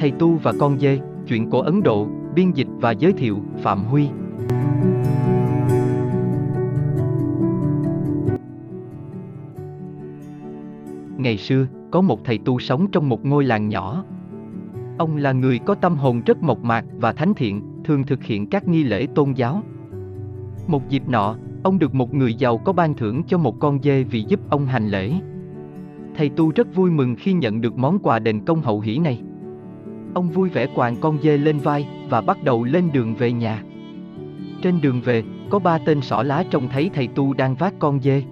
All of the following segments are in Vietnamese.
Thầy Tu và con dê, chuyện cổ Ấn Độ, biên dịch và giới thiệu, Phạm Huy. Ngày xưa, có một thầy tu sống trong một ngôi làng nhỏ. Ông là người có tâm hồn rất mộc mạc và thánh thiện, thường thực hiện các nghi lễ tôn giáo. Một dịp nọ, ông được một người giàu có ban thưởng cho một con dê vì giúp ông hành lễ. Thầy tu rất vui mừng khi nhận được món quà đền công hậu hỷ này. Ông vui vẻ quàng con dê lên vai và bắt đầu lên đường về nhà. Trên đường về, có ba tên sỏ lá trông thấy thầy tu đang vác con dê.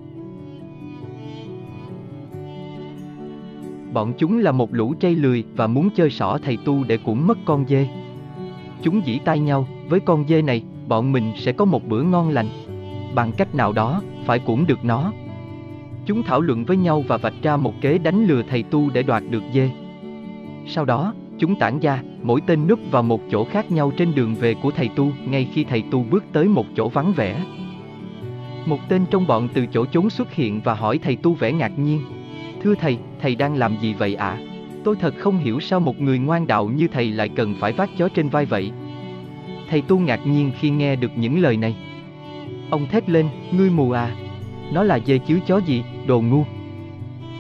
Bọn chúng là một lũ trây lười và muốn chơi sỏ thầy tu để cũng mất con dê. Chúng dĩ tay nhau, với con dê này, bọn mình sẽ có một bữa ngon lành. Bằng cách nào đó, phải cũng được nó. Chúng thảo luận với nhau và vạch ra một kế đánh lừa thầy tu để đoạt được dê. Sau đó, chúng tản ra, mỗi tên núp vào một chỗ khác nhau trên đường về của thầy tu, ngay khi thầy tu bước tới một chỗ vắng vẻ. Một tên trong bọn từ chỗ trốn xuất hiện và hỏi thầy tu vẻ ngạc nhiên. Thưa thầy, thầy đang làm gì vậy ạ? À? Tôi thật không hiểu sao một người ngoan đạo như thầy lại cần phải vác chó trên vai vậy. Thầy tu ngạc nhiên khi nghe được những lời này. Ông thét lên, ngươi mù à? Nó là dê chứ chó gì, đồ ngu.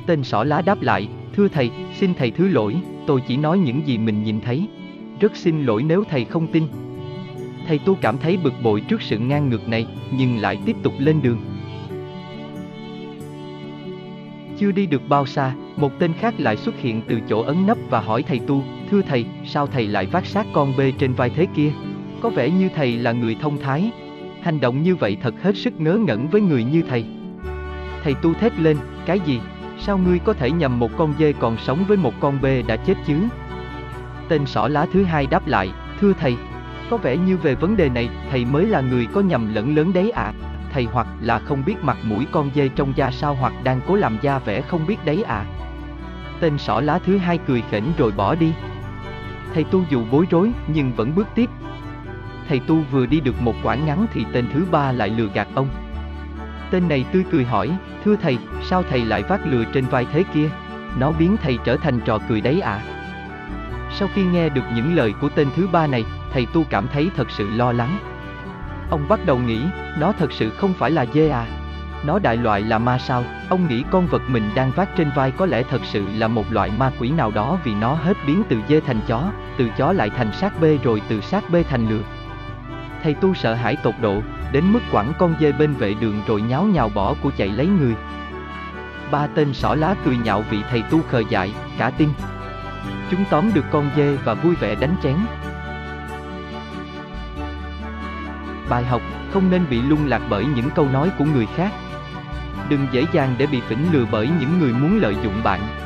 Tên sỏ lá đáp lại, thưa thầy, xin thầy thứ lỗi, tôi chỉ nói những gì mình nhìn thấy. Rất xin lỗi nếu thầy không tin. Thầy tu cảm thấy bực bội trước sự ngang ngược này, nhưng lại tiếp tục lên đường. Chưa đi được bao xa, một tên khác lại xuất hiện từ chỗ ấn nấp và hỏi thầy tu, thưa thầy, sao thầy lại vác xác con bê trên vai thế kia? Có vẻ như thầy là người thông thái. Hành động như vậy thật hết sức ngớ ngẩn với người như thầy. Thầy tu thét lên, cái gì? Sao ngươi có thể nhầm một con dê còn sống với một con bê đã chết chứ? Tên sỏ lá thứ hai đáp lại, thưa thầy, có vẻ như về vấn đề này, thầy mới là người có nhầm lẫn lớn đấy ạ. À thầy hoặc là không biết mặt mũi con dê trong da sao hoặc đang cố làm da vẻ không biết đấy à. Tên sỏ lá thứ hai cười khỉnh rồi bỏ đi. Thầy tu dù bối rối nhưng vẫn bước tiếp. Thầy tu vừa đi được một quãng ngắn thì tên thứ ba lại lừa gạt ông. Tên này tươi cười hỏi, thưa thầy, sao thầy lại vác lừa trên vai thế kia? Nó biến thầy trở thành trò cười đấy à? Sau khi nghe được những lời của tên thứ ba này, thầy tu cảm thấy thật sự lo lắng. Ông bắt đầu nghĩ, nó thật sự không phải là dê à. Nó đại loại là ma sao, ông nghĩ con vật mình đang vác trên vai có lẽ thật sự là một loại ma quỷ nào đó vì nó hết biến từ dê thành chó, từ chó lại thành sát bê rồi từ sát bê thành lừa. Thầy tu sợ hãi tột độ, đến mức quẳng con dê bên vệ đường rồi nháo nhào bỏ của chạy lấy người. Ba tên sỏ lá cười nhạo vị thầy tu khờ dại, cả tin. Chúng tóm được con dê và vui vẻ đánh chén, Bài học, không nên bị lung lạc bởi những câu nói của người khác. Đừng dễ dàng để bị phỉnh lừa bởi những người muốn lợi dụng bạn.